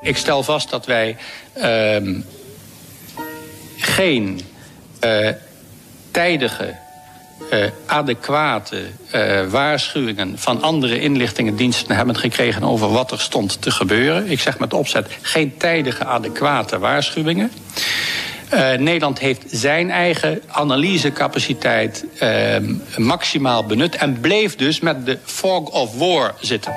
Ik stel vast dat wij ehm, geen uh, tijdige, uh, adequate uh, waarschuwingen van andere inlichtingendiensten hebben gekregen over wat er stond te gebeuren. Ik zeg met opzet geen tijdige, adequate waarschuwingen. Nederland heeft zijn eigen analysecapaciteit uh, maximaal benut en bleef dus met de fog of war zitten.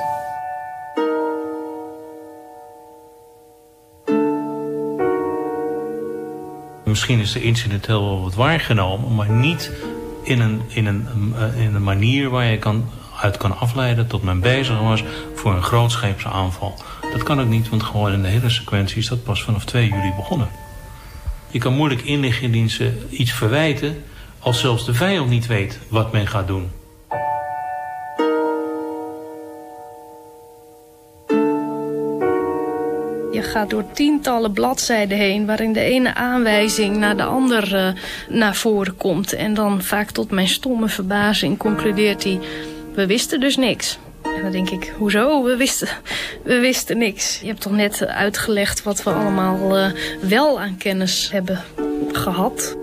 Misschien is de incidenteel wel wat waargenomen, maar niet in een, in een, in een manier waar je kan, uit kan afleiden tot men bezig was voor een grootscheepse aanval. Dat kan ook niet, want gewoon in de hele sequentie is dat pas vanaf 2 juli begonnen. Je kan moeilijk inlichtingendiensten iets verwijten als zelfs de vijand niet weet wat men gaat doen. Gaat door tientallen bladzijden heen waarin de ene aanwijzing naar de andere naar voren komt. En dan vaak tot mijn stomme verbazing concludeert hij, we wisten dus niks. En dan denk ik, hoezo? We wisten, we wisten niks. Je hebt toch net uitgelegd wat we allemaal uh, wel aan kennis hebben gehad.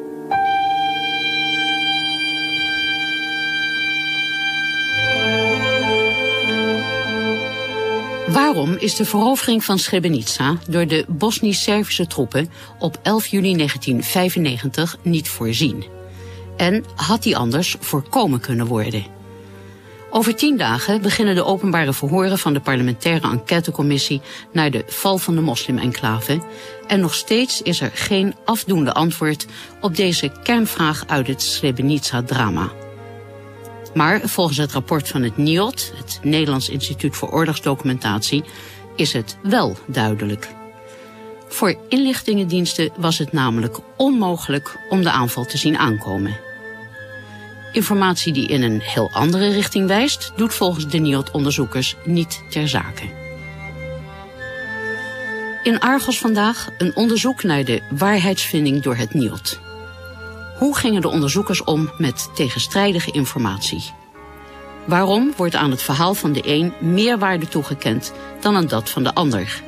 Waarom is de verovering van Srebrenica door de Bosnisch-Servische troepen op 11 juli 1995 niet voorzien? En had die anders voorkomen kunnen worden? Over tien dagen beginnen de openbare verhoren van de parlementaire enquêtecommissie naar de val van de moslim-enclave. En nog steeds is er geen afdoende antwoord op deze kernvraag uit het Srebrenica-drama. Maar volgens het rapport van het NIOD, het Nederlands Instituut voor Oorlogsdocumentatie, is het wel duidelijk. Voor inlichtingendiensten was het namelijk onmogelijk om de aanval te zien aankomen. Informatie die in een heel andere richting wijst, doet volgens de NIOD-onderzoekers niet ter zake. In Argos vandaag een onderzoek naar de waarheidsvinding door het NIOD. Hoe gingen de onderzoekers om met tegenstrijdige informatie? Waarom wordt aan het verhaal van de een meer waarde toegekend dan aan dat van de ander?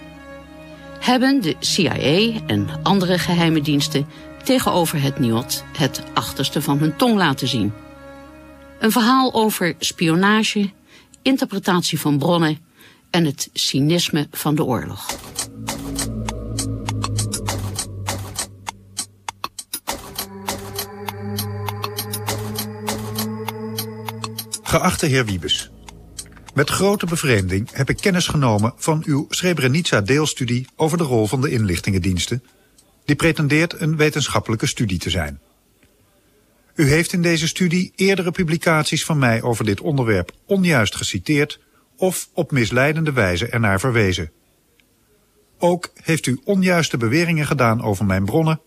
Hebben de CIA en andere geheime diensten tegenover het NIOD het achterste van hun tong laten zien? Een verhaal over spionage, interpretatie van bronnen en het cynisme van de oorlog. Geachte heer Wiebes, met grote bevreemding heb ik kennis genomen van uw Srebrenica-deelstudie over de rol van de inlichtingendiensten, die pretendeert een wetenschappelijke studie te zijn. U heeft in deze studie eerdere publicaties van mij over dit onderwerp onjuist geciteerd of op misleidende wijze ernaar verwezen. Ook heeft u onjuiste beweringen gedaan over mijn bronnen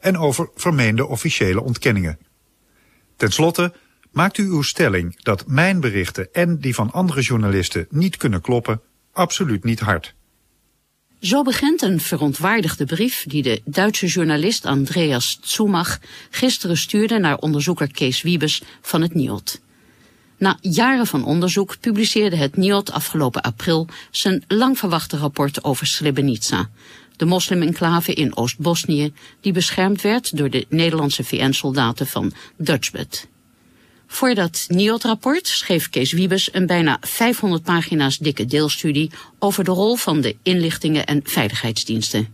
en over vermeende officiële ontkenningen. Ten slotte maakt u uw stelling dat mijn berichten en die van andere journalisten niet kunnen kloppen absoluut niet hard. Zo begint een verontwaardigde brief die de Duitse journalist Andreas Zumach gisteren stuurde naar onderzoeker Kees Wiebes van het NIOD. Na jaren van onderzoek publiceerde het NIOD afgelopen april zijn lang verwachte rapport over Srebrenica, de moslim-enclave in Oost-Bosnië die beschermd werd door de Nederlandse VN-soldaten van Dutchbat. Voor dat NIOD-rapport schreef Kees Wiebes een bijna 500 pagina's dikke deelstudie over de rol van de inlichtingen en veiligheidsdiensten.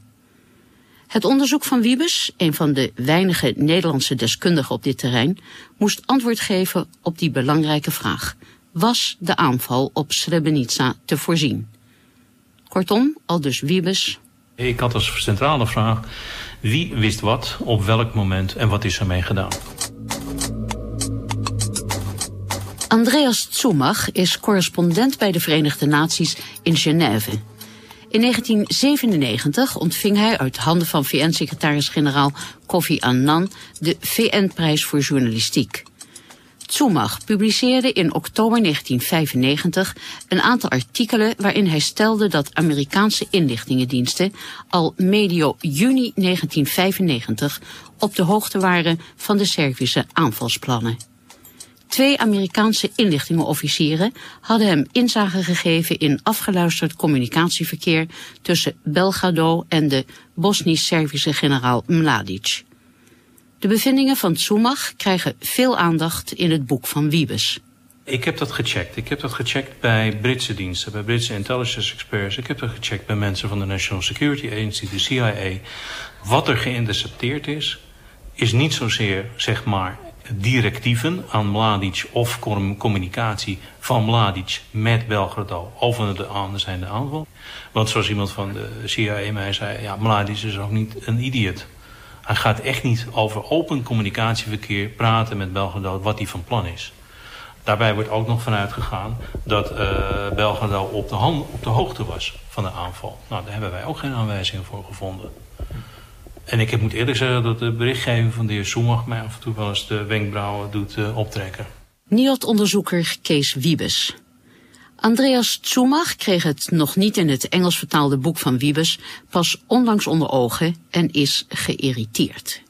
Het onderzoek van Wiebes, een van de weinige Nederlandse deskundigen op dit terrein, moest antwoord geven op die belangrijke vraag. Was de aanval op Srebrenica te voorzien? Kortom, al dus Wiebes. Ik had als centrale vraag, wie wist wat, op welk moment en wat is ermee gedaan? Andreas Zumach is correspondent bij de Verenigde Naties in Genève. In 1997 ontving hij uit handen van VN-secretaris-generaal Kofi Annan de VN-prijs voor journalistiek. Zumach publiceerde in oktober 1995 een aantal artikelen waarin hij stelde dat Amerikaanse inlichtingendiensten al medio juni 1995 op de hoogte waren van de Servische aanvalsplannen. Twee Amerikaanse inlichtingenofficieren hadden hem inzage gegeven in afgeluisterd communicatieverkeer tussen Belgrado en de Bosnisch-Servische generaal Mladic. De bevindingen van Tsumach krijgen veel aandacht in het boek van Wiebes. Ik heb dat gecheckt. Ik heb dat gecheckt bij Britse diensten, bij Britse intelligence experts. Ik heb dat gecheckt bij mensen van de National Security Agency, de CIA. Wat er geïntercepteerd is, is niet zozeer, zeg maar, directieven aan Mladic of communicatie van Mladic met Belgrado over de zijn aanval. Want zoals iemand van de CIA mij zei, ja, Mladic is ook niet een idiot. Hij gaat echt niet over open communicatieverkeer praten met Belgrado wat hij van plan is. Daarbij wordt ook nog vanuit gegaan dat uh, Belgrado op de, hand, op de hoogte was van de aanval. Nou, daar hebben wij ook geen aanwijzingen voor gevonden. En ik moet eerlijk zeggen dat de berichtgeving van de heer Soemach mij af en toe wel eens de wenkbrauwen doet uh, optrekken. NIOD-onderzoeker Kees Wiebes. Andreas Tsumach kreeg het nog niet in het Engels vertaalde boek van Wiebes pas onlangs onder ogen en is geïrriteerd.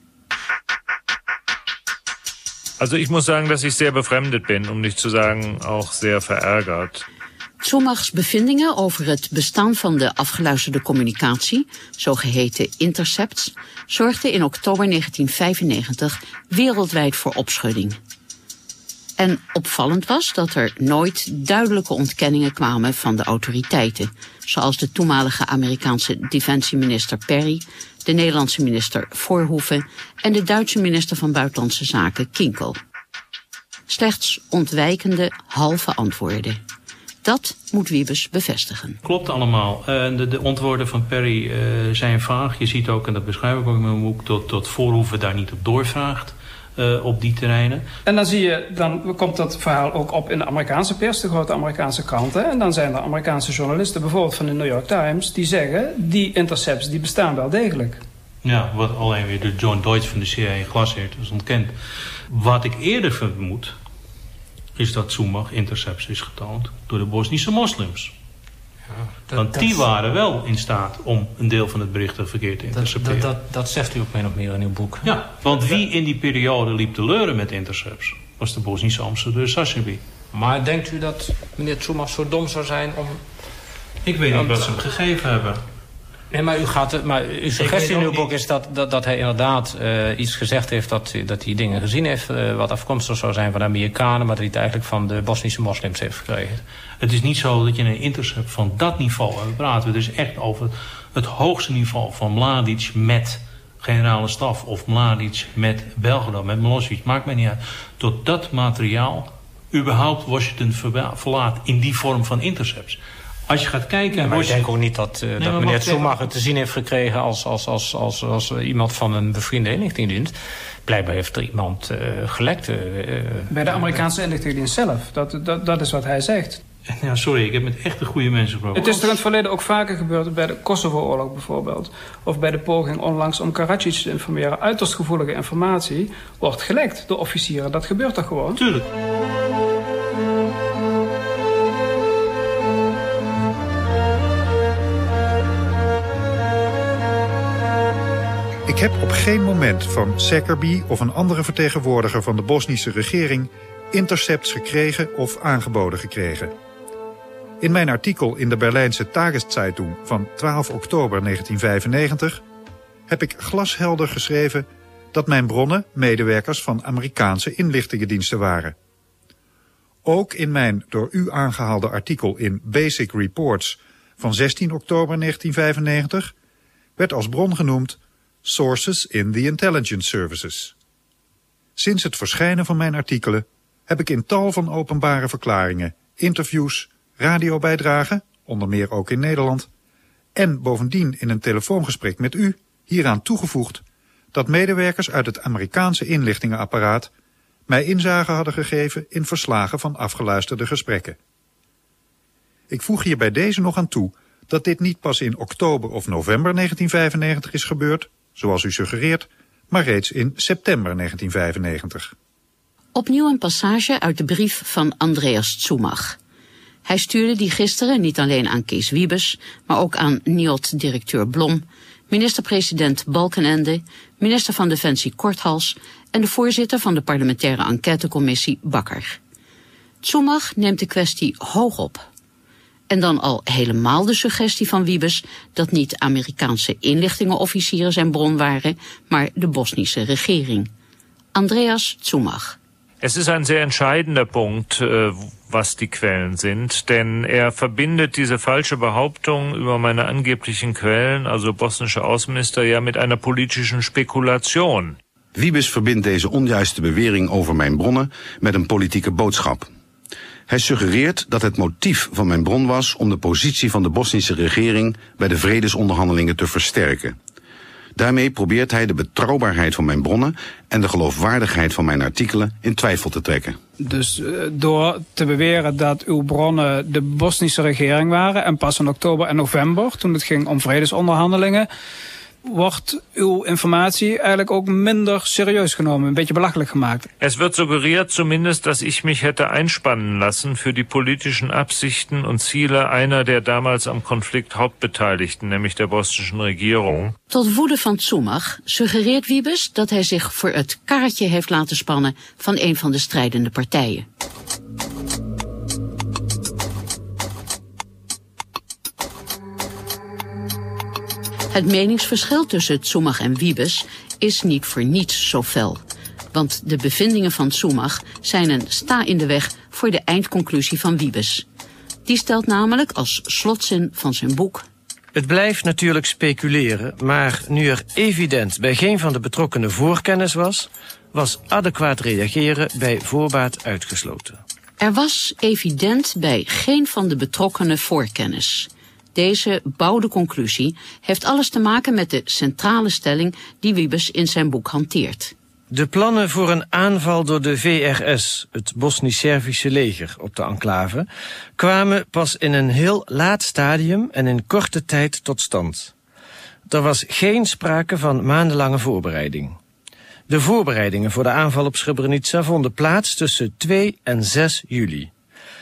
Also ich muss sagen, dass ich sehr befremdet bin, um nicht zu sagen auch sehr verärgert. Zomachs bevindingen over het bestaan van de afgeluisterde communicatie, zogeheten intercepts, zorgden in oktober 1995 wereldwijd voor opschudding. En opvallend was dat er nooit duidelijke ontkenningen kwamen van de autoriteiten, zoals de toenmalige Amerikaanse defensieminister Perry, de Nederlandse minister Voorhoeven en de Duitse minister van Buitenlandse Zaken Kinkel. Slechts ontwijkende halve antwoorden. Dat moet Wiebes bevestigen. Klopt allemaal. Uh, de, de, antwoorden van Perry uh, zijn vaag. Je ziet ook, en dat beschrijf ik ook in mijn boek, dat, dat Voorhoeven daar niet op doorvraagt. Uh, op die terreinen. En dan zie je, dan komt dat verhaal ook op in de Amerikaanse pers, de grote Amerikaanse kranten. En dan zijn er Amerikaanse journalisten, bijvoorbeeld van de New York Times, die zeggen, die intercepts die bestaan wel degelijk. Ja, wat alleen weer de John Deutsch van de CIA glasheert is ontkend. Wat ik eerder vermoed, is dat Zumach intercepts is getoond door de Bosnische moslims. Ja, dat, Want die waren wel in staat om een deel van het berichtenverkeer te intercepteren. Dat, dat, dat, zegt u ook min of meer in uw boek. Ja, want wie in die periode liep te leuren met intercepts... was de Bosnische ambassadeur Sachebi. Maar denkt u dat meneer Zumach zo dom zou zijn om... Ik weet niet wat ze hem gegeven hebben. Nee, maar, u gaat, maar uw suggestie in uw boek is dat, dat, dat hij inderdaad uh, iets gezegd heeft... Dat, dat hij dingen gezien heeft uh, wat afkomstig zou zijn van de Amerikanen... maar dat hij het eigenlijk van de Bosnische moslims heeft gekregen. Het is niet zo dat je een intercept van dat niveau... We praten we dus echt over het hoogste niveau van Mladic met generale staf... of Mladic met Belgrado, met Milosevic, maakt mij niet uit. Tot dat materiaal überhaupt Washington verlaat in die vorm van intercepts... Als je gaat kijken... Ja, maar ik denk ook niet dat, uh, nee, dat meneer Schumacher te zien heeft gekregen... als, als, als, als, als iemand van een bevriende inlichtingendienst. Blijkbaar heeft er iemand uh, gelekt. Uh, Bij de Amerikaanse inlichtingendienst zelf. Dat, dat, dat is wat hij zegt. Ja, sorry, ik heb met echte goede mensen gesproken. Het is toch in het verleden ook vaker gebeurd, bij de Kosovo-oorlog bijvoorbeeld. Of bij de poging onlangs om Karadzic te informeren. Uiterst gevoelige informatie wordt gelekt door officieren. Dat gebeurt toch gewoon? Tuurlijk. Ik heb op geen moment van Sekkerby of een andere vertegenwoordiger van de Bosnische regering intercepts gekregen of aangeboden gekregen. In mijn artikel in de Berlijnse Tageszeitung van 12 oktober 1995 heb ik glashelder geschreven dat mijn bronnen medewerkers van Amerikaanse inlichtingendiensten waren. Ook in mijn door u aangehaalde artikel in Basic Reports van 16 oktober 1995 werd als bron genoemd Sources in the Intelligence Services. Sinds het verschijnen van mijn artikelen heb ik in tal van openbare verklaringen, interviews, radiobijdragen, onder meer ook in Nederland, en bovendien in een telefoongesprek met u hieraan toegevoegd dat medewerkers uit het Amerikaanse inlichtingenapparaat mij inzage hadden gegeven in verslagen van afgeluisterde gesprekken. Ik voeg hier bij deze nog aan toe dat dit niet pas in oktober of november 1995 is gebeurd, zoals u suggereert, maar reeds in september 1995. Opnieuw een passage uit de brief van Andreas Tsumach. Hij stuurde die gisteren niet alleen aan Kees Wiebes, maar ook aan NIOD-directeur Blom, minister-president Balkenende, minister van Defensie Korthals en de voorzitter van de parlementaire enquêtecommissie Bakker. Zumach neemt de kwestie hoog op. En dan al helemaal de suggestie van Wiebes dat niet Amerikaanse inlichtingenofficieren zijn bron waren, maar de Bosnische regering. Andreas Zumach. Es ist ein sehr entscheidender Punkt, äh, was die Quellen sind, denn er verbindet diese falsche Behauptung über meine angeblichen Quellen, also bosnische Außenminister, ja mit einer politischen Spekulation. Wiebes verbindt deze onjuiste bewering over mijn bronnen met een politieke boodschap. Hij suggereert dat het motief van mijn bron was om de positie van de Bosnische regering bij de vredesonderhandelingen te versterken. Daarmee probeert hij de betrouwbaarheid van mijn bronnen en de geloofwaardigheid van mijn artikelen in twijfel te trekken. Dus uh, door te beweren dat uw bronnen de Bosnische regering waren en pas in oktober en november, toen het ging om vredesonderhandelingen, wordt uw informatie eigenlijk ook minder serieus genomen, een beetje belachelijk gemaakt. Es wird suggeriert zumindest, dass ich mich hätte einspannen lassen für die politischen Absichten und Ziele einer der damals am Konflikt Hauptbeteiligten, nämlich der bosnischen Regierung. Tot woede van Zumach suggereert Wiebes dat hij zich voor het kaartje heeft laten spannen van een van de strijdende partijen. Het meningsverschil tussen Zumach en Wiebes is niet voor niets zo fel. Want de bevindingen van Zumach zijn een sta in de weg voor de eindconclusie van Wiebes. Die stelt namelijk als slotzin van zijn boek... Het blijft natuurlijk speculeren, maar nu er evident bij geen van de betrokkenen voorkennis was, was adequaat reageren bij voorbaat uitgesloten. Er was evident bij geen van de betrokkenen voorkennis. Deze bouwde conclusie heeft alles te maken met de centrale stelling die Wiebes in zijn boek hanteert. De plannen voor een aanval door de VRS, het Bosnisch-Servische leger, op de enclave, kwamen pas in een heel laat stadium en in korte tijd tot stand. Er was geen sprake van maandenlange voorbereiding. De voorbereidingen voor de aanval op Srebrenica vonden plaats tussen 2 en 6 juli.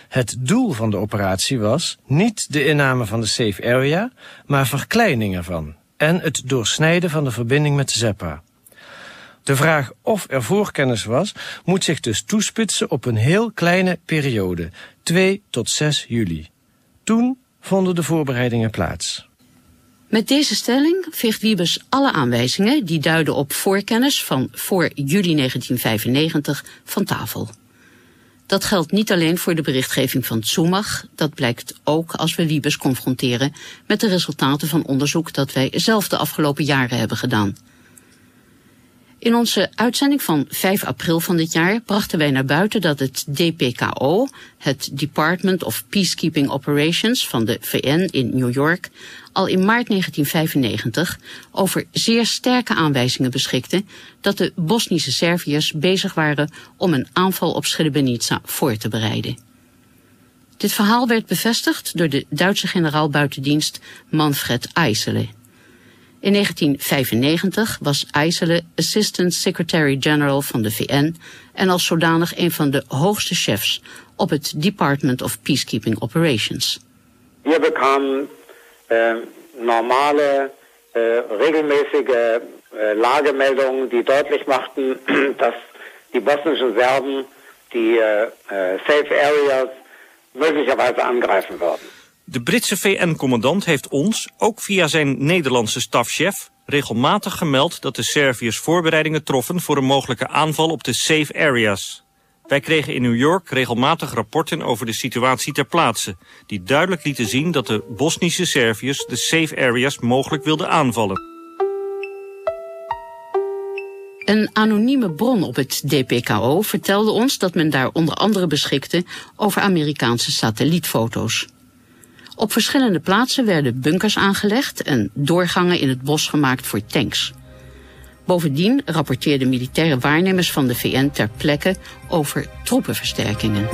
Het doel van de operatie was niet de inname van de safe area, maar verkleining ervan en het doorsnijden van de verbinding met Zeppa. De vraag of er voorkennis was, moet zich dus toespitsen op een heel kleine periode, 2 tot 6 juli. Toen vonden de voorbereidingen plaats. Met deze stelling veegt Wiebes alle aanwijzingen die duiden op voorkennis van voor juli 1995 van tafel. Dat geldt niet alleen voor de berichtgeving van Zumach, dat blijkt ook als we Wiebes confronteren met de resultaten van onderzoek dat wij zelf de afgelopen jaren hebben gedaan. In onze uitzending van 5 april van dit jaar brachten wij naar buiten dat het DPKO, het Department of Peacekeeping Operations van de VN in New York, al in maart 1995 over zeer sterke aanwijzingen beschikte dat de Bosnische Serviërs bezig waren om een aanval op Srebrenica voor te bereiden. Dit verhaal werd bevestigd door de Duitse generaal buitendienst Manfred Eisele. In 1995 was Eisele Assistant Secretary-General van de VN en als zodanig een van de hoogste chefs op het Department of Peacekeeping Operations. Wir bekamen äh, normale, äh, regelmäßige äh, Lagemeldungen, die deutlich machten, dass die bosnischen Serben die safe areas möglicherweise angreifen würden. De Britse VN-commandant heeft ons, ook via zijn Nederlandse stafchef, regelmatig gemeld dat de Serviërs voorbereidingen troffen voor een mogelijke aanval op de safe areas. Wij kregen in New York regelmatig rapporten over de situatie ter plaatse, die duidelijk lieten zien dat de Bosnische Serviërs de safe areas mogelijk wilden aanvallen. Een anonieme bron op het DPKO vertelde ons dat men daar onder andere beschikte over Amerikaanse satellietfoto's. Op verschillende plaatsen werden bunkers aangelegd en doorgangen in het bos gemaakt voor tanks. Bovendien rapporteerden militaire waarnemers van de VN ter plekke over troepenversterkingen.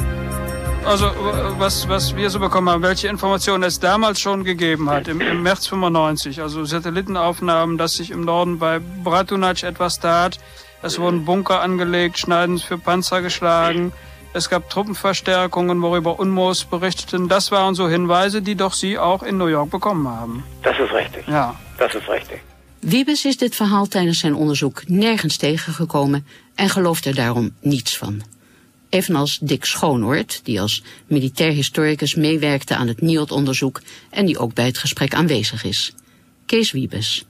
Also was, was wir so bekommen haben, welche Informationen es damals schon gegeben hat, im, im März 95. Also Satellitenaufnahmen, dass sich im Norden bei Bratunac etwas tat. Es wurden Bunker angelegt, Schneiden für Panzer geschlagen. Es gab Truppenverstärkungen, worüber Unmos berichteten. Das waren so Hinweise, die doch Sie auch in New York bekommen haben. Das ist richtig. Ja. Das ist richtig. Wiebes is dit verhaal tijdens zijn onderzoek nergens tegengekomen en gelooft er daarom niets van. Evenals Dick Schoonoort, die als militair historicus meewerkte aan het NIOD-onderzoek en die ook bij het gesprek aanwezig is. Kees Wiebes.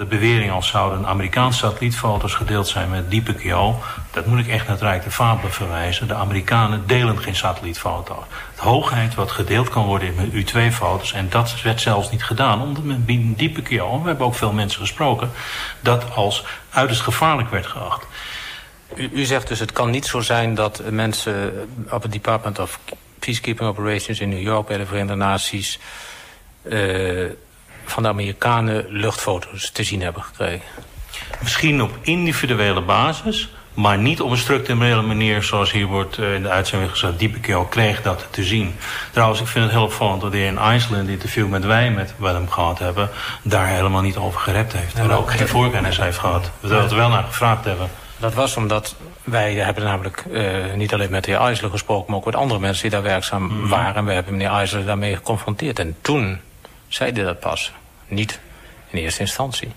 De bewering als zouden Amerikaanse satellietfoto's gedeeld zijn met KO, dat moet ik echt naar het Rijk de Fabelen verwijzen. De Amerikanen delen geen satellietfoto's. Het hoogheid wat gedeeld kan worden met U2-foto's, en dat werd zelfs niet gedaan, omdat men KO, we hebben ook veel mensen gesproken, dat als uiterst gevaarlijk werd geacht. U, u zegt dus het kan niet zo zijn dat mensen op het Department of Peacekeeping Operations in New York bij de Verenigde Naties uh, van de Amerikanen luchtfoto's te zien hebben gekregen. Misschien op individuele basis, maar niet op een structurele manier zoals hier wordt uh, in de uitzending gezegd. Diepeke al kreeg dat te zien. Trouwens, ik vind het heel opvallend dat hij in IJsland interview met wij met hem gehad hebben, daar helemaal niet over gerept heeft. En ook geen voorkennis heeft gehad. We er wel naar gevraagd hebben. Dat was omdat wij hebben namelijk uh, niet alleen met de heer gesproken... maar ook met andere mensen die daar werkzaam mm. waren. En we hebben meneer Eisler daarmee geconfronteerd. En toen zei hij dat pas. Niet in eerste instantie.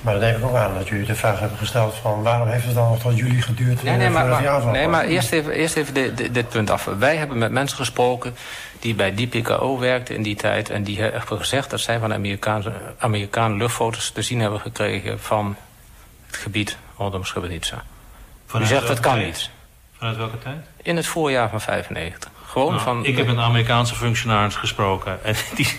Maar dat neem ik ook aan dat jullie de vraag hebben gesteld van... waarom heeft het dan nog tot jullie geduurd nee, nee, maar, maar, nee, maar eerst even, eerst even dit, dit punt af. Wij hebben met mensen gesproken die bij DPKO werkten in die tijd... en die hebben gezegd dat zij van Amerikaanse, Amerikaanse luchtfoto's te zien hebben gekregen... van het gebied rondom Srebrenica. U zegt dat kan niet. Vanuit welke tijd? In het voorjaar van 95. Gewoon nou, van... Ik heb met Amerikaanse functionaris gesproken. En die,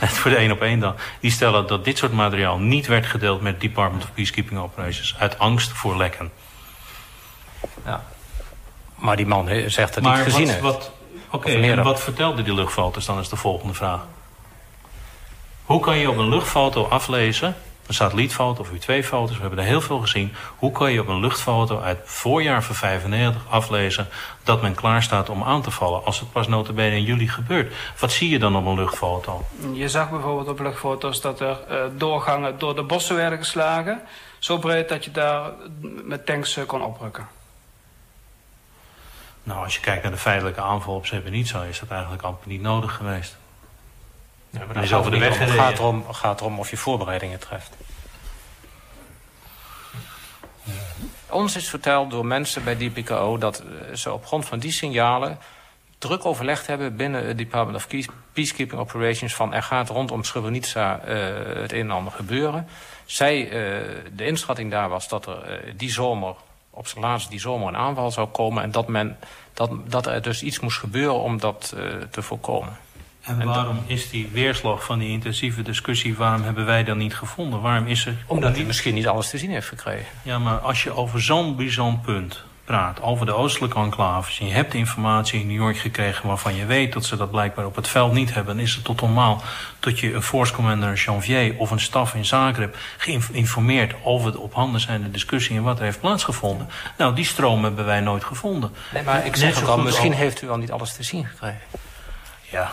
voor de één op één dan. Die stellen dat dit soort materiaal niet werd gedeeld met Department of Peacekeeping Operations. Uit angst voor lekken. Ja. Maar die man zegt dat hij het gezien heeft. Oké, okay, en wat vertelde die luchtfoto's dan is de volgende vraag. Hoe kan je op een luchtfoto aflezen een satellietfoto of U2-foto's. We hebben er heel veel gezien. Hoe kan je op een luchtfoto uit voorjaar van 95 aflezen... dat men klaar staat om aan te vallen als het pas notabene in juli gebeurt? Wat zie je dan op een luchtfoto? Je zag bijvoorbeeld op luchtfoto's dat er uh, doorgangen door de bossen werden geslagen. Zo breed dat je daar met tanks uh, kon oprukken. Nou, als je kijkt naar de feitelijke aanval op Srebrenica... is dat eigenlijk amper niet nodig geweest. Ja, maar de weg Het gaat erom, gaat erom of je voorbereidingen treft. Ja. Ons is verteld door mensen bij DPKO dat eh, ze op grond van die signalen druk overlegd hebben binnen het Department of Peacekeeping Operations van er gaat rondom Srebrenica uh, het een en ander gebeuren. Zij, uh, de inschatting daar was dat er uh, die zomer, op zijn laatst die zomer een aanval zou komen en dat, men, dat, dat er dus iets moest gebeuren om dat te voorkomen. En waarom is die weerslag van die intensieve discussie... waarom hebben wij dan niet gevonden? Waarom is er... Omdat hij misschien niet alles te zien heeft gekregen. Ja, maar als je over zo'n bijzonder punt praat... over de oostelijke enclaves... en je hebt informatie in New York gekregen... waarvan je weet dat ze dat blijkbaar op het veld niet hebben... dan is het tot normaal dat je een force commander Janvier... of een staf in Zagreb geïnformeerd over de op handen zijnde discussie... en wat er heeft plaatsgevonden. Nou, die stroom hebben wij nooit gevonden. Nee, maar ik zeg ook al, misschien heeft u al niet alles te zien gekregen. Ja,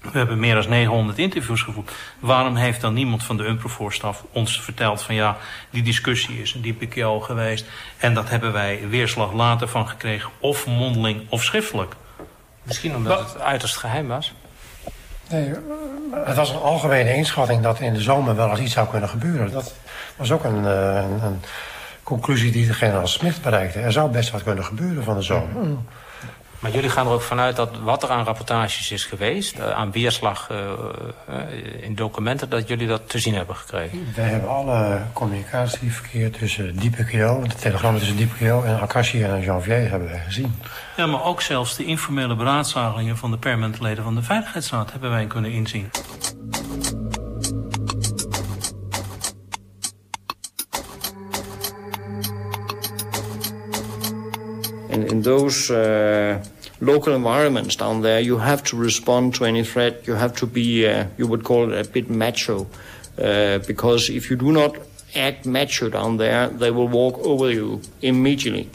we hebben meer dan 900 interviews gevoerd. Waarom heeft dan niemand van de UNPROFOR-staf ons verteld van ja, die discussie is een diepe keer geweest. En dat hebben wij weerslag later van gekregen, of mondeling of schriftelijk. Misschien omdat het uiterst geheim was? Nee, het was een algemene inschatting dat in de zomer wel eens iets zou kunnen gebeuren. Dat was ook een, eh, een, een conclusie die de generaal Smith bereikte. Er zou best wat kunnen gebeuren van de zomer. Mm. Maar jullie gaan er ook vanuit dat wat er aan rapportages is geweest... Uh, aan weerslag uh, uh, in documenten, dat jullie dat te zien hebben gekregen? We hebben alle communicatieverkeer tussen DiepeKO... de telegrammen tussen DiepeKO en Akashi en Janvier hebben wij gezien. Ja, maar ook zelfs de informele beraadslagingen... van de permanente leden van de Veiligheidsraad hebben wij kunnen inzien. Those uh, local environments down there, you have to respond to any threat. You have to be, uh, you would call it a bit macho, uh, because if you do not act macho down there, they will walk over you immediately.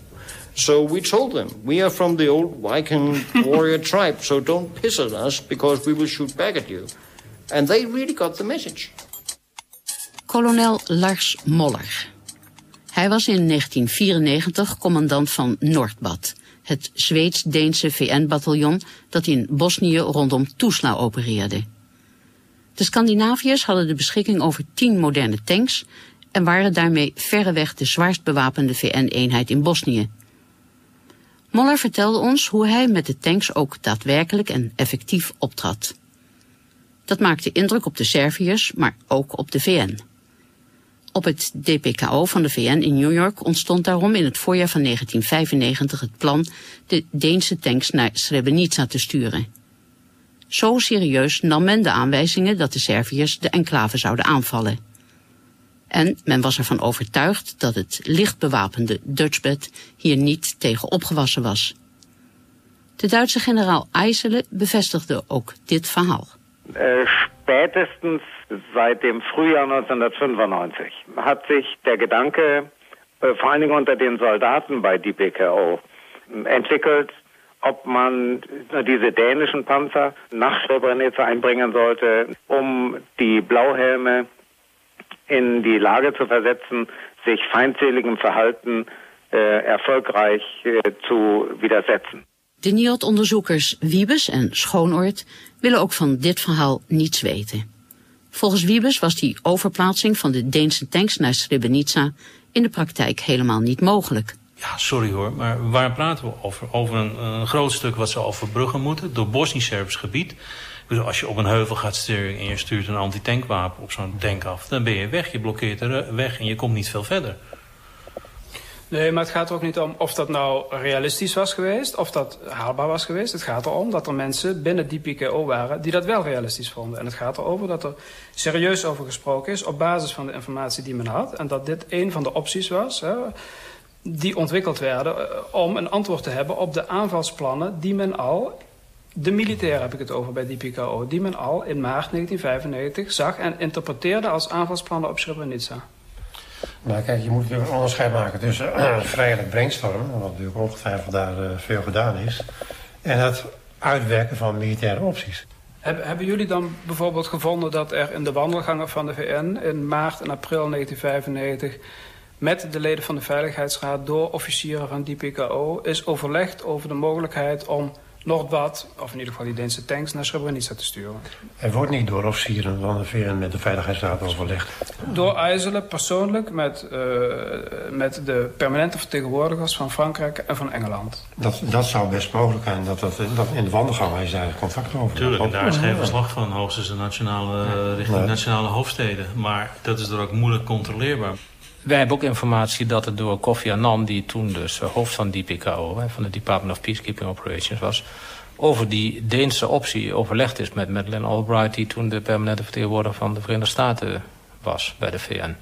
So we told them, we are from the old Viking warrior tribe, so don't piss at us because we will shoot back at you. And they really got the message. Kolonel Lars Moller. Hij was in 1994 commandant van Noordbad, het Zweeds-Deense VN-bataljon dat in Bosnië rondom Tuzla opereerde. De Scandinaviërs hadden de beschikking over tien moderne tanks en waren daarmee verreweg de zwaarst bewapende VN-eenheid in Bosnië. Moller vertelde ons hoe hij met de tanks ook daadwerkelijk en effectief optrad. Dat maakte indruk op de Serviërs, maar ook op de VN. Op het DPKO van de VN in New York ontstond daarom in het voorjaar van 1995 het plan de Deense tanks naar Srebrenica te sturen. Zo serieus nam men de aanwijzingen dat de Serviërs de enclave zouden aanvallen. En men was ervan overtuigd dat het licht bewapende Dutchbed hier niet tegen opgewassen was. De Duitse generaal Eisele bevestigde ook dit verhaal. Äh, spätestens seit dem Frühjahr 1995 hat sich der Gedanke, äh, vor allen Dingen unter den Soldaten bei DPKO, entwickelt, ob man diese dänischen Panzer nach Srebrenica einbringen sollte, um die Blauhelme in die Lage zu versetzen, sich feindseligem Verhalten äh, erfolgreich äh, zu widersetzen. De NIOD-onderzoekers Wiebes en Schoonoord willen ook van dit verhaal niets weten. Volgens Wiebes was die overplaatsing van de Deense tanks naar Srebrenica in de praktijk helemaal niet mogelijk. Ja, sorry hoor, maar waar praten we over? Over een, een groot stuk wat ze overbruggen moeten door Bosnisch-Serbisch gebied. Dus als je op een heuvel gaat sturen en je stuurt een antitankwapen op zo'n tank af, dan ben je weg. Je blokkeert er weg en je komt niet veel verder. Nee, maar het gaat er ook niet om of dat nou realistisch was geweest, of dat haalbaar was geweest. Het gaat erom dat er mensen binnen die PKO waren die dat wel realistisch vonden. En het gaat erover dat er serieus over gesproken is op basis van de informatie die men had. En dat dit een van de opties was hè, die ontwikkeld werden eh, om een antwoord te hebben op de aanvalsplannen die men al de militairen heb ik het over bij die PKO, die men al in maart 1995 zag en interpreteerde als aanvalsplannen op Srebrenica. Nou kijk, je moet natuurlijk een onderscheid maken tussen uh, vrijelijk brainstormen, wat natuurlijk ongetwijfeld daar uh, veel gedaan is, en het uitwerken van militaire opties. Heb, hebben jullie dan bijvoorbeeld gevonden dat er in de wandelgangen van de VN in maart en april 1995 met de leden van de Veiligheidsraad door officieren van die PKO is overlegd over de mogelijkheid om Noordbad, of in ieder geval die Deense tanks, naar Srebrenica te sturen. Er wordt niet door officieren van de VN met de Veiligheidsraad overlegd. Door IJzelen persoonlijk met, uh, met de permanente vertegenwoordigers van Frankrijk en van Engeland. Dat, dat zou best mogelijk zijn. Dat, dat, dat in de wandelgang is daar contact over. Tuurlijk, en daar is geen verslag van, hoogstens de nationale, richting nee. nationale hoofdsteden. Maar dat is er ook moeilijk controleerbair. Wij hebben ook informatie dat het door Kofi Annan, die toen dus hoofd van DPKO, van de Department of Peacekeeping Operations was, over die Deense optie overlegd is met Madeleine Albright, die toen de permanente vertegenwoordiger van de Verenigde Staten was bij de VN.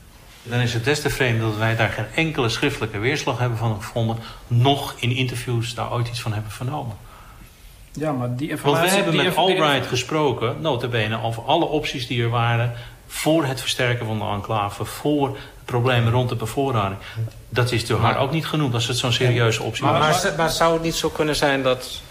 Dan is het des te vreemd dat wij daar geen enkele schriftelijke weerslag hebben van gevonden, nog in interviews daar ooit iets van hebben vernomen. Ja, maar die informatie... Want wij hebben met Albright gesproken, notabene, over alle opties die er waren voor het versterken van de enclave, voor problemen rond de bevoorrading. Dat is door haar ook niet genoemd als het zo'n serieuze optie maar, was. Maar, maar, zou het niet zo kunnen zijn dat,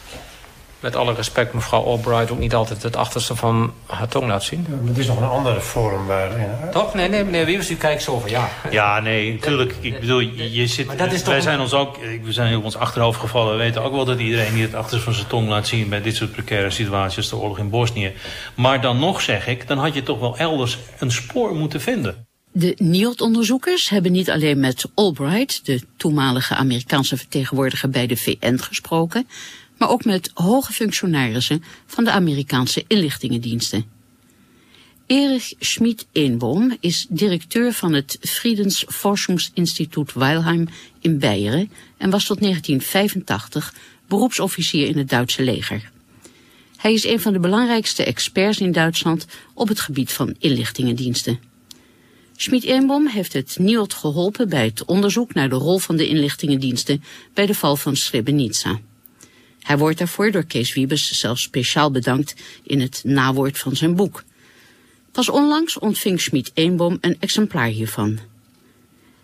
met alle respect, mevrouw Albright ook niet altijd het achterste van haar tong laat zien? Ja, het is nog een andere forum waarin... Toch? Nee, nee, meneer Wiebes, u kijkt zo van ja. Ja, nee, natuurlijk. Ik bedoel, je zit, wij toch... zijn ons ook, we zijn op ons achterhoofd gevallen. We weten ook wel dat iedereen niet het achterste van zijn tong laat zien bij dit soort precaire situaties, de oorlog in Bosnië. Maar dan nog zeg ik, dan had je toch wel elders een spoor moeten vinden. De NIOD-onderzoekers hebben niet alleen met Albright, de toenmalige Amerikaanse vertegenwoordiger bij de VN, gesproken, maar ook met hoge functionarissen van de Amerikaanse inlichtingendiensten. Erich Schmid-Eenboom is directeur van het Friedensforschungsinstituut Weilheim in Beieren en was tot 1985 beroepsofficier in het Duitse leger. Hij is een van de belangrijkste experts in Duitsland op het gebied van inlichtingendiensten. Schmid-Eenbom heeft het NIOD geholpen bij het onderzoek naar de rol van de inlichtingendiensten bij de val van Srebrenica. Hij wordt daarvoor door Kees Wiebes zelfs speciaal bedankt in het nawoord van zijn boek. Pas onlangs ontving Schmid-Eenbom een exemplaar hiervan.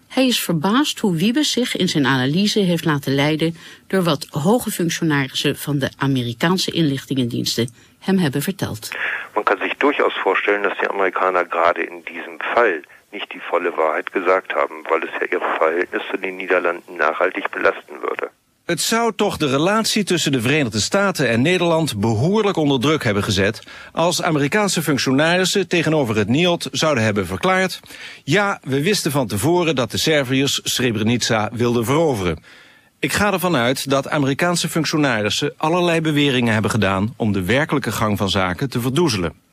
Hij is verbaasd hoe Wiebes zich in zijn analyse heeft laten leiden door wat hoge functionarissen van de Amerikaanse inlichtingendiensten hem hebben verteld. Man kan zich durchaus voorstellen dat de Amerikaner gerade in diesem Fall nicht die volle Wahrheit gesagt haben, weil es ja ihre Verhältnisse in den Niederlanden nachhaltig belasten würde. Het zou toch de relatie tussen de Verenigde Staten en Nederland behoorlijk onder druk hebben gezet als Amerikaanse functionarissen tegenover het NIOD zouden hebben verklaard: ja, we wisten van tevoren dat de Serviërs Srebrenica wilden veroveren. Ik ga ervan uit dat Amerikaanse functionarissen allerlei beweringen hebben gedaan om de werkelijke gang van zaken te verdoezelen.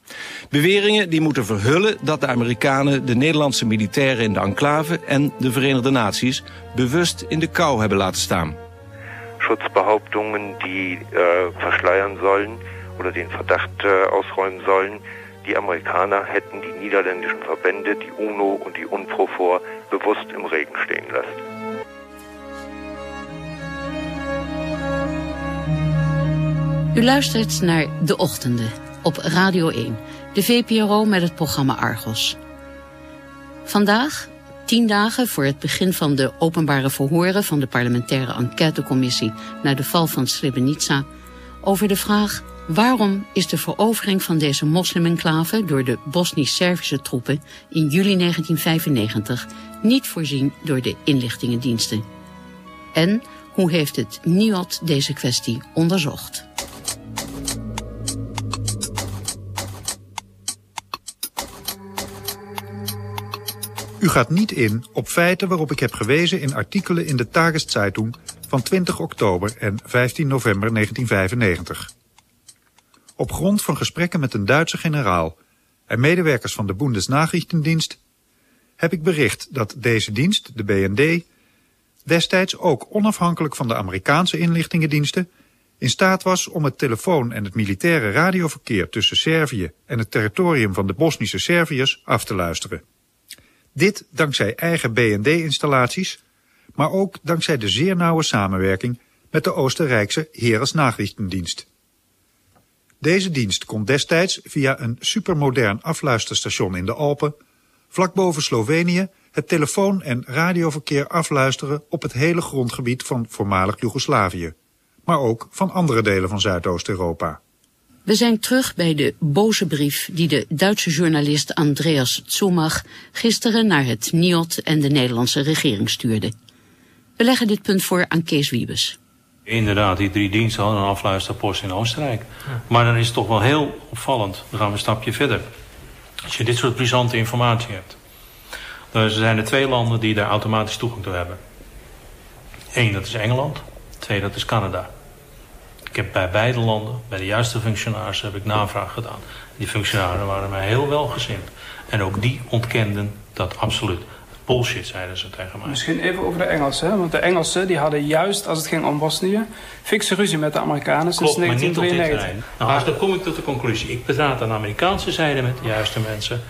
Beweringen die moeten verhullen dat de Amerikanen de Nederlandse militairen in de enclave en de Verenigde Naties bewust in de kou hebben laten staan. Schutzbehauptungen, die äh, verschleiern sollen oder den Verdacht äh, ausräumen sollen. Die Amerikaner hätten die niederländischen Verbände, die UNO und die UNPROFOR bewusst im Regen stehen lassen. U luistert naar De Ochtenden op Radio 1, de VPRO met het programma Argos. Vandaag Tien dagen voor het begin van de openbare verhoren van de parlementaire enquêtecommissie naar de val van Srebrenica over de vraag waarom is de verovering van deze mosliminclave door de Bosnisch-Servische troepen in juli 1995 niet voorzien door de inlichtingendiensten? En hoe heeft het NIOD deze kwestie onderzocht? U gaat niet in op feiten waarop ik heb gewezen in artikelen in de Tageszeitung van 20 oktober en 15 november 1995. Op grond van gesprekken met een Duitse generaal en medewerkers van de Bundesnachrichtendienst heb ik bericht dat deze dienst, de BND, destijds ook onafhankelijk van de Amerikaanse inlichtingendiensten in staat was om het telefoon- en het militaire radioverkeer tussen Servië en het territorium van de Bosnische Serviërs af te luisteren. Dit dankzij eigen BND-installaties, maar ook dankzij de zeer nauwe samenwerking met de Oostenrijkse Heeresnachrichtendienst. Deze dienst kon destijds via een supermodern afluisterstation in de Alpen, vlak boven Slovenië, het telefoon- en radioverkeer afluisteren op het hele grondgebied van voormalig Joegoslavië, maar ook van andere delen van Zuidoost-Europa. We zijn terug bij de boze brief die de Duitse journalist Andreas Zumach gisteren naar het NIOD en de Nederlandse regering stuurde. We leggen dit punt voor aan Kees Wiebes. Inderdaad, die drie diensten hadden een afluisterpost in Oostenrijk. Maar dan is het toch wel heel opvallend. Dan gaan we een stapje verder. Als je dit soort brisante informatie hebt. Dan zijn er twee landen die daar automatisch toegang toe hebben. Eén, dat is Engeland. Twee, dat is Canada. Ik heb bij beide landen, bij de juiste functionarissen, heb ik navraag gedaan. Die functionarissen waren mij heel welgezind. En ook die ontkenden dat absoluut. Bullshit, zeiden ze tegen mij. Misschien even over de Engelsen. Want de Engelsen die hadden juist, als het ging om Bosnië... fikse ruzie met de Amerikanen sinds Klopt, maar niet op dit 1993. terrein. Nou, dan kom ik tot de conclusie. Ik praat aan de Amerikaanse zijde met de juiste mensen.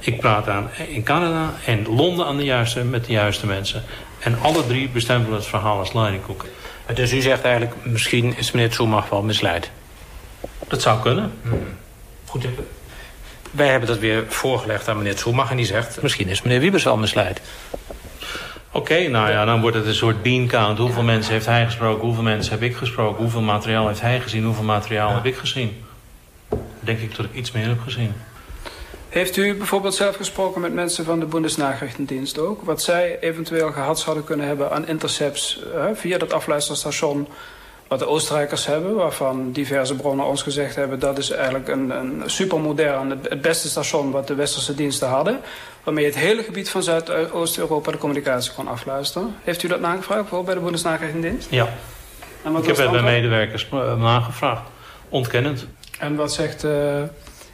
Ik praat aan in Canada en Londen aan de juiste, met de juiste mensen. En alle drie bestempelen het verhaal als Leinekoek. Dus u zegt eigenlijk, misschien is meneer Zumach wel misleid. Dat zou kunnen. Goed, wij hebben dat weer voorgelegd aan meneer Zumach en die zegt... misschien is meneer Wiebes wel misleid. Oké, nou ja, dan wordt het een soort bean count. Hoeveel mensen heeft hij gesproken, hoeveel mensen heb ik gesproken... hoeveel materiaal heeft hij gezien, hoeveel materiaal heb ik gezien. Denk ik dat ik iets meer heb gezien. Heeft u bijvoorbeeld zelf gesproken met mensen van de Bundesnachrichtendienst ook? Wat zij eventueel gehad zouden kunnen hebben aan intercepts eh, via dat afluisterstation... wat de Oostenrijkers hebben, waarvan diverse bronnen ons gezegd hebben... dat is eigenlijk een, een supermodern, het, het beste station wat de westerse diensten hadden... waarmee het hele gebied van Zuidoost-Europa de communicatie kon afluisteren. Heeft u dat nagevraagd, bijvoorbeeld bij de Bundesnachrichtendienst? Ja. En wat ik heb het bij medewerkers eh, nagevraagd. Ontkennend. En wat zegt eh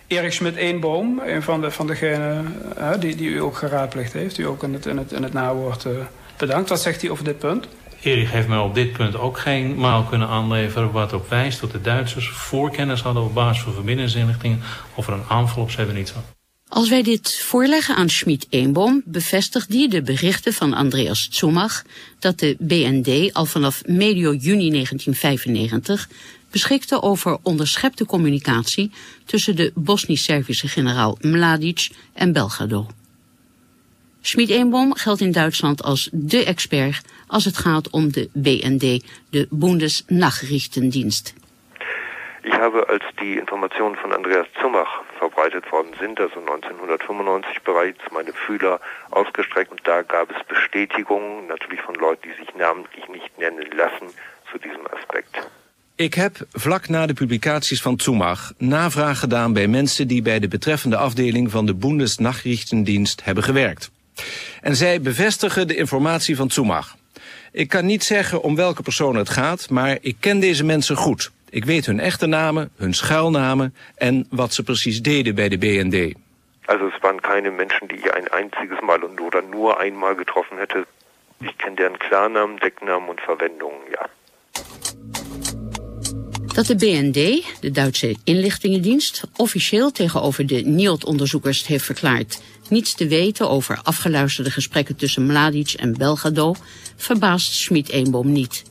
Erik Schmidt-Eenboom, een van, de, van degenen die, die u ook geraadpleegd heeft... u ook in het, in het, in het nawoord eh, bedankt. Wat zegt hij over dit punt? Erik heeft mij op dit punt ook geen maal kunnen aanleveren... wat op wijst dat de Duitsers voorkennis hadden op basis van verbindingsinrichtingen... of er een aanval op Srebrenica. Als wij dit voorleggen aan Schmid-Eenboom, bevestigt die de berichten van Andreas Zumach dat de BND al vanaf medio juni 1995 beschikte over onderschepte communicatie tussen de Bosnisch-Servische generaal Mladic en Belgrado. Schmid-Eenboom geldt in Duitsland als de expert als het gaat om de BND, de Bundesnachrichtendienst. Ich habe, als die Informationen von Andreas Zumach verbreitet worden sind, also 1995 bereits, meine Fühler ausgestreckt und da gab es Bestätigungen, natürlich von Leuten, die sich namentlich nicht nennen lassen, zu diesem Aspekt. Ik heb vlak na de publicaties van Zumach navraag gedaan bij mensen die bij de betreffende afdeling van de Bundesnachrichtendienst hebben gewerkt. En zij bevestigen de informatie van Zumach. Ik kan niet zeggen om welke persoon het gaat, maar ik ken deze mensen goed. Ik weet hun echte namen, hun schuilnamen en wat ze precies deden bij de BND. Also es waren keine Menschen, die ich ein einziges Mal und oder nur einmal getroffen hätte. Ich kenne deren Klarnamen, Decknamen und Verwendungen, ja. Dat de BND, de Duitse inlichtingendienst, officieel tegenover de NIOD-onderzoekers heeft verklaard niets te weten over afgeluisterde gesprekken tussen Mladic en Belgado, verbaast Schmid-Eenboom niet.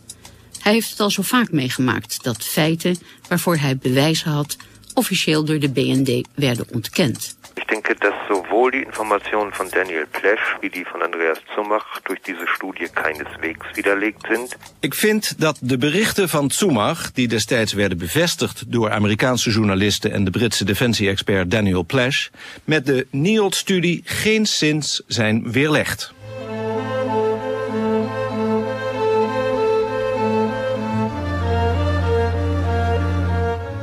Hij heeft het al zo vaak meegemaakt dat feiten waarvoor hij bewijzen had officieel door de BND werden ontkend. Ich denke, dass sowohl die Informationen von Daniel Plesch wie die von Andreas Zumach durch diese Studie keineswegs widerlegt sind. Ik vind dat de berichten van Zumach, die destijds werden bevestigd door Amerikaanse journalisten en de Britse defensie-expert Daniel Plesch, met de NIOD-studie geen zins zijn weerlegd.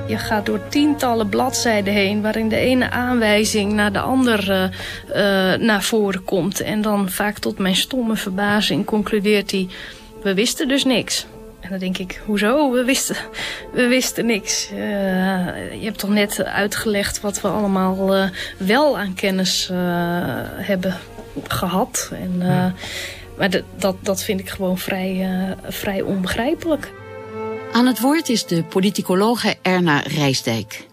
Je gaat door tientallen bladzijden heen waarin de ene aanwijzing naar de andere uh, naar voren komt. En dan vaak tot mijn stomme verbazing concludeert hij, we wisten dus niks. En dan denk ik, hoezo? We wisten, we wisten niks. Uh, je hebt toch net uitgelegd wat we allemaal uh, wel aan kennis hebben gehad. En, maar dat, dat vind ik gewoon vrij, vrij onbegrijpelijk. Aan het woord is de politicologe Erna Rijsdijk.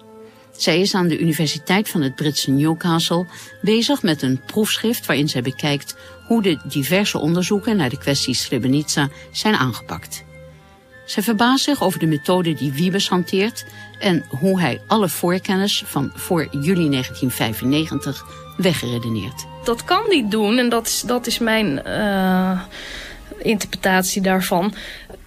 Zij is aan de Universiteit van het Britse Newcastle bezig met een proefschrift waarin zij bekijkt hoe de diverse onderzoeken naar de kwestie Srebrenica zijn aangepakt. Zij verbaast zich over de methode die Wiebes hanteert en hoe hij alle voorkennis van voor juli 1995 weggeredeneerd. Dat kan niet doen en dat is, dat is mijn uh, interpretatie daarvan.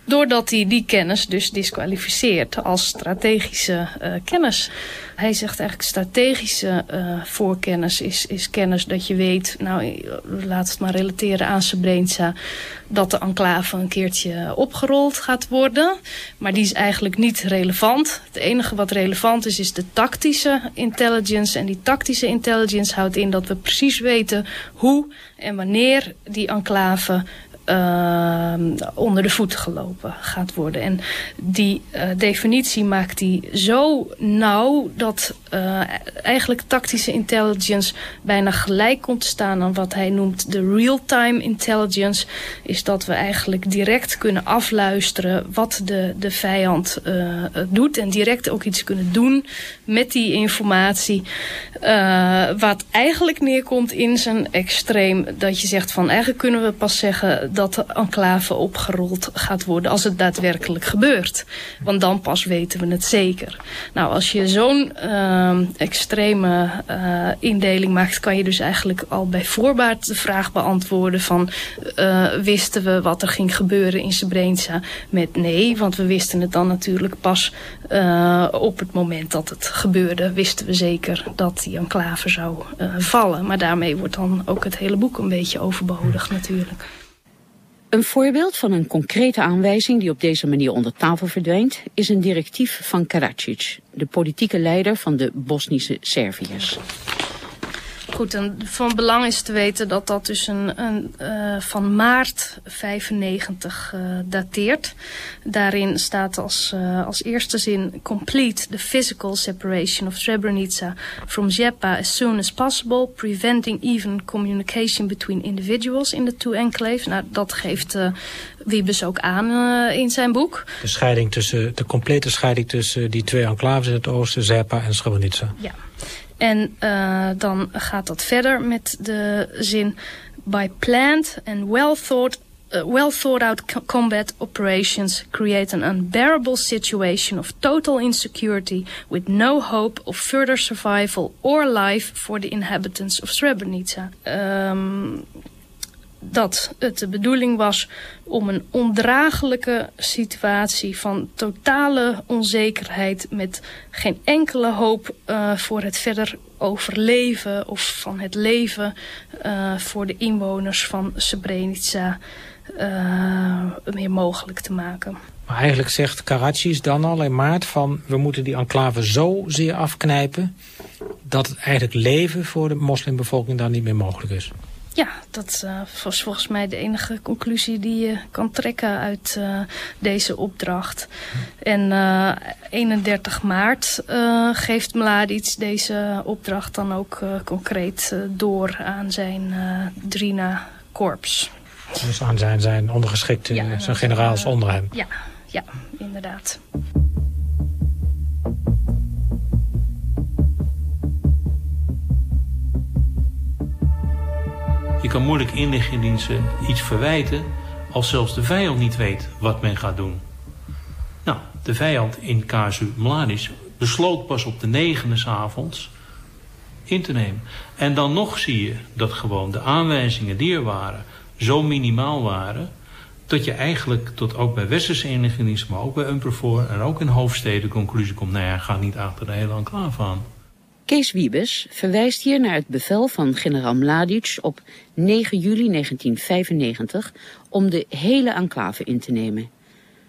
Doordat hij die kennis dus disqualificeert als strategische uh, kennis. Hij zegt eigenlijk strategische uh, voorkennis is, is kennis dat je weet, nou laat het maar relateren aan Srebrenica, dat de enclave een keertje opgerold gaat worden. Maar die is eigenlijk niet relevant. Het enige wat relevant is, is de tactische intelligence. En die tactische intelligence houdt in dat we precies weten hoe en wanneer die enclave uh, onder de voeten gelopen gaat worden. En die uh, definitie maakt die zo nauw dat uh, eigenlijk tactische intelligence bijna gelijk komt te staan aan wat hij noemt de real-time intelligence. Is dat we eigenlijk direct kunnen afluisteren wat de, de vijand doet en direct ook iets kunnen doen met die informatie. wat eigenlijk neerkomt in zijn extreem dat je zegt van eigenlijk kunnen we pas zeggen dat de enclave opgerold gaat worden als het daadwerkelijk gebeurt. Want dan pas weten we het zeker. Nou, als je zo'n uh, extreme uh, indeling maakt, kan je dus eigenlijk al bij voorbaat de vraag beantwoorden van uh, wisten we wat er ging gebeuren in Srebrenica met nee, want we wisten het dan natuurlijk pas uh, op het moment dat het gebeurde, wisten we zeker dat die enclave zou vallen. Maar daarmee wordt dan ook het hele boek een beetje overbodig natuurlijk. Een voorbeeld van een concrete aanwijzing die op deze manier onder tafel verdwijnt, is een directief van Karadzic, de politieke leider van de Bosnische Serviërs. Goed, en van belang is te weten dat dat dus een, een uh, van maart 95 uh, dateert. Daarin staat als, uh, als eerste zin... complete the physical separation of Srebrenica from Zepa as soon as possible... preventing even communication between individuals in the two enclaves. Nou, dat geeft Wiebes ook aan in zijn boek. De, scheiding tussen, de complete scheiding tussen die twee enclaves in het oosten, Zepa en Srebrenica. Ja. En uh, dan gaat dat verder met de zin... By planned and well thought uh, well thought out combat operations create an unbearable situation of total insecurity with no hope of further survival or life for the inhabitants of Srebrenica. Um, dat het de bedoeling was om een ondraaglijke situatie van totale onzekerheid met geen enkele hoop uh, voor het verder overleven of van het leven uh, voor de inwoners van Srebrenica uh, meer mogelijk te maken. Maar eigenlijk zegt Karadzic dan al in maart van... we moeten die enclave zo zeer afknijpen... dat het eigenlijk leven voor de moslimbevolking daar niet meer mogelijk is. Ja, dat uh, was volgens mij de enige conclusie die je kan trekken uit uh, deze opdracht. En uh, 31 maart geeft Mladic deze opdracht dan ook concreet door aan zijn Drina-korps. Dus aan zijn, zijn ondergeschikte, ja, zijn generaals onder hem. Ja, ja, inderdaad. Kan moeilijk inlichtingendiensten iets verwijten als zelfs de vijand niet weet wat men gaat doen. Nou, de vijand in casu Mladic besloot pas op de negende avonds in te nemen. En dan nog zie je dat gewoon de aanwijzingen die er waren zo minimaal waren... dat je eigenlijk tot ook bij westerse inlichtingendiensten, maar ook bij Umperfor en ook in hoofdsteden conclusie komt... nou ja, ga niet achter de hele enclave aan. Kees Wiebes verwijst hier naar het bevel van generaal Mladic op 9 juli 1995 om de hele enclave in te nemen.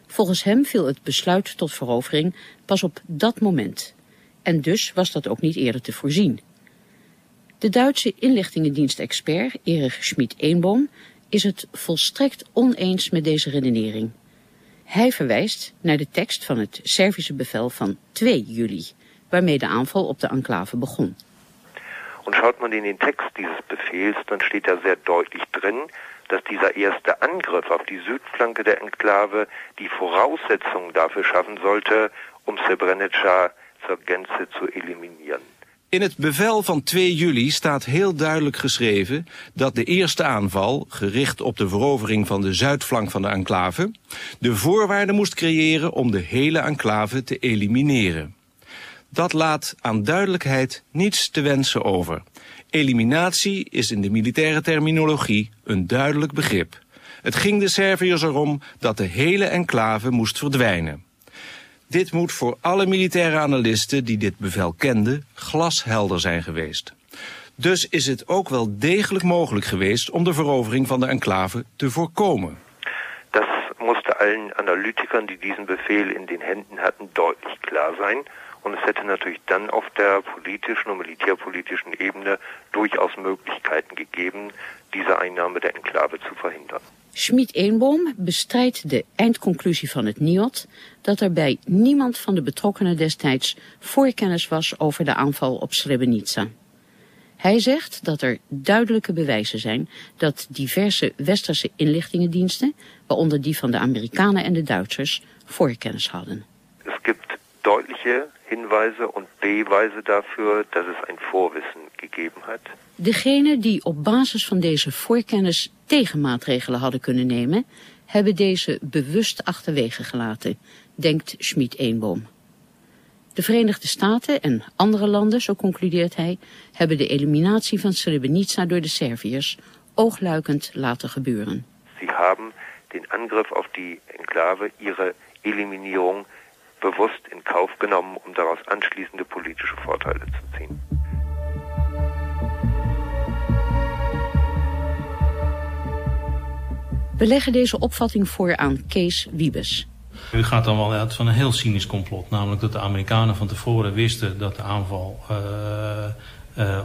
Volgens hem viel het besluit tot verovering pas op dat moment. En dus was dat ook niet eerder te voorzien. De Duitse inlichtingendienstexpert Erich Schmid-Eenboom is het volstrekt oneens met deze redenering. Hij verwijst naar de tekst van het Servische bevel van 2 juli waarmee de aanval op de enclave begon. Und schaut man in den Text dieses Befehls, dann steht da sehr deutlich drin, dass dieser erste Angriff auf die Südflanke der Enklave die Voraussetzungen dafür schaffen sollte, um Srebrenica zur Gänze zu eliminieren. In het bevel van 2 juli staat heel duidelijk geschreven dat de eerste aanval, gericht op de verovering van de zuidflank van de enclave, de voorwaarden moest creëren om de hele enclave te elimineren. Dat laat aan duidelijkheid niets te wensen over. Eliminatie is in de militaire terminologie een duidelijk begrip. Het ging de Serviërs erom dat de hele enclave moest verdwijnen. Dit moet voor alle militaire analisten die dit bevel kenden glashelder zijn geweest. Dus is het ook wel degelijk mogelijk geweest om de verovering van de enclave te voorkomen. Dat moest allen Analytikern die diesen Befehl in den Händen hatten deutlich klar sein. Und es hätte natürlich dann auf der politischen und militärpolitischen Ebene durchaus Möglichkeiten gegeben, diese Einnahme der Enklave zu verhindern. Schmid-Eenboom bestrijdt de eindconclusie van het NIOD dat er bij niemand van de betrokkenen destijds voorkennis was over de aanval op Srebrenica. Hij zegt dat er duidelijke bewijzen zijn dat diverse westerse inlichtingendiensten, waaronder die van de Amerikanen en de Duitsers, voorkennis hadden. Es gibt deutliche Hinweise und Beweise dafür, dass es ein Vorwissen gegeben hat. Degenen die op basis van deze voorkennis tegenmaatregelen hadden kunnen nemen, hebben deze bewust achterwege gelaten, denkt Schmid-Eenboom. De Verenigde Staten en andere landen, zo concludeert hij, hebben de eliminatie van Srebrenica door de Serviërs oogluikend laten gebeuren. Ze hebben den Angriff op die enclave, ihre Eliminierung bewusst in Kauf genommen, um daraus anschließende politische Vorteile zu ziehen. We leggen deze opvatting voor aan Kees Wiebes. U gaat dan wel uit van een heel cynisch complot. Namelijk dat de Amerikanen van tevoren wisten dat de aanval uh, uh,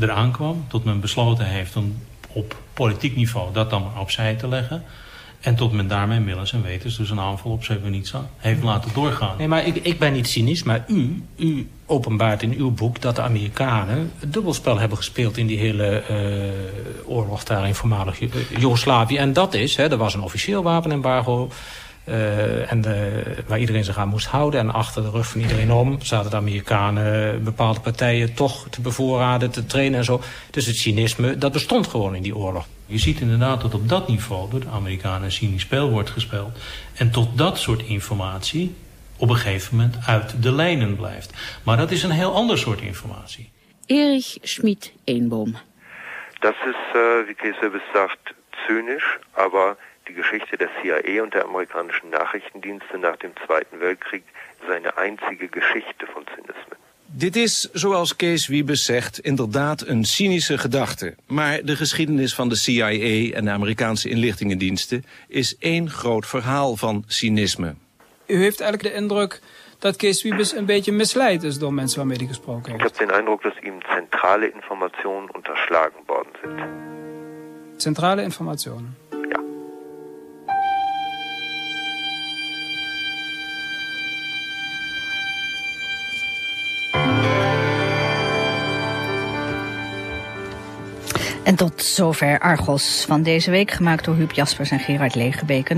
eraan kwam. Tot men besloten heeft om op politiek niveau dat dan opzij te leggen. En tot men daarmee millens en wetens dus een aanval op Srebrenica heeft laten doorgaan. Nee, maar ik, ik ben niet cynisch, maar u, u openbaart in uw boek dat de Amerikanen het dubbelspel hebben gespeeld in die hele uh, oorlog daar in voormalig Joegoslavië. En dat is, hè, er was een officieel wapenembargo. Uh, en de, waar iedereen zich aan moest houden. En achter de rug van iedereen om zaten de Amerikanen bepaalde partijen toch te bevoorraden, te trainen en zo. Dus het cynisme, dat bestond gewoon in die oorlog. Je ziet inderdaad dat op dat niveau door de Amerikanen een cynisch spel wordt gespeeld. En tot dat soort informatie op een gegeven moment uit de lijnen blijft. Maar dat is een heel ander soort informatie. Erich Schmid-Eenboom. Dat is, uh, wie Kees sagt, zynisch, aber die Geschichte der CIA und der amerikanischen Nachrichtendienste nach dem Zweiten Weltkrieg ist eine einzige Geschichte von Zynismen. Dit is, zoals Kees Wiebes zegt, inderdaad een cynische gedachte. Maar de geschiedenis van de CIA en de Amerikaanse inlichtingendiensten is één groot verhaal van cynisme. U heeft eigenlijk de indruk dat Kees Wiebes een beetje misleid is door mensen waarmee hij gesproken heeft. Ik heb de indruk dat hem centrale informatie unterschlagen worden zijn. Centrale informatie. En tot zover Argos van deze week, gemaakt door Huub Jaspers en Gerard Legebeken.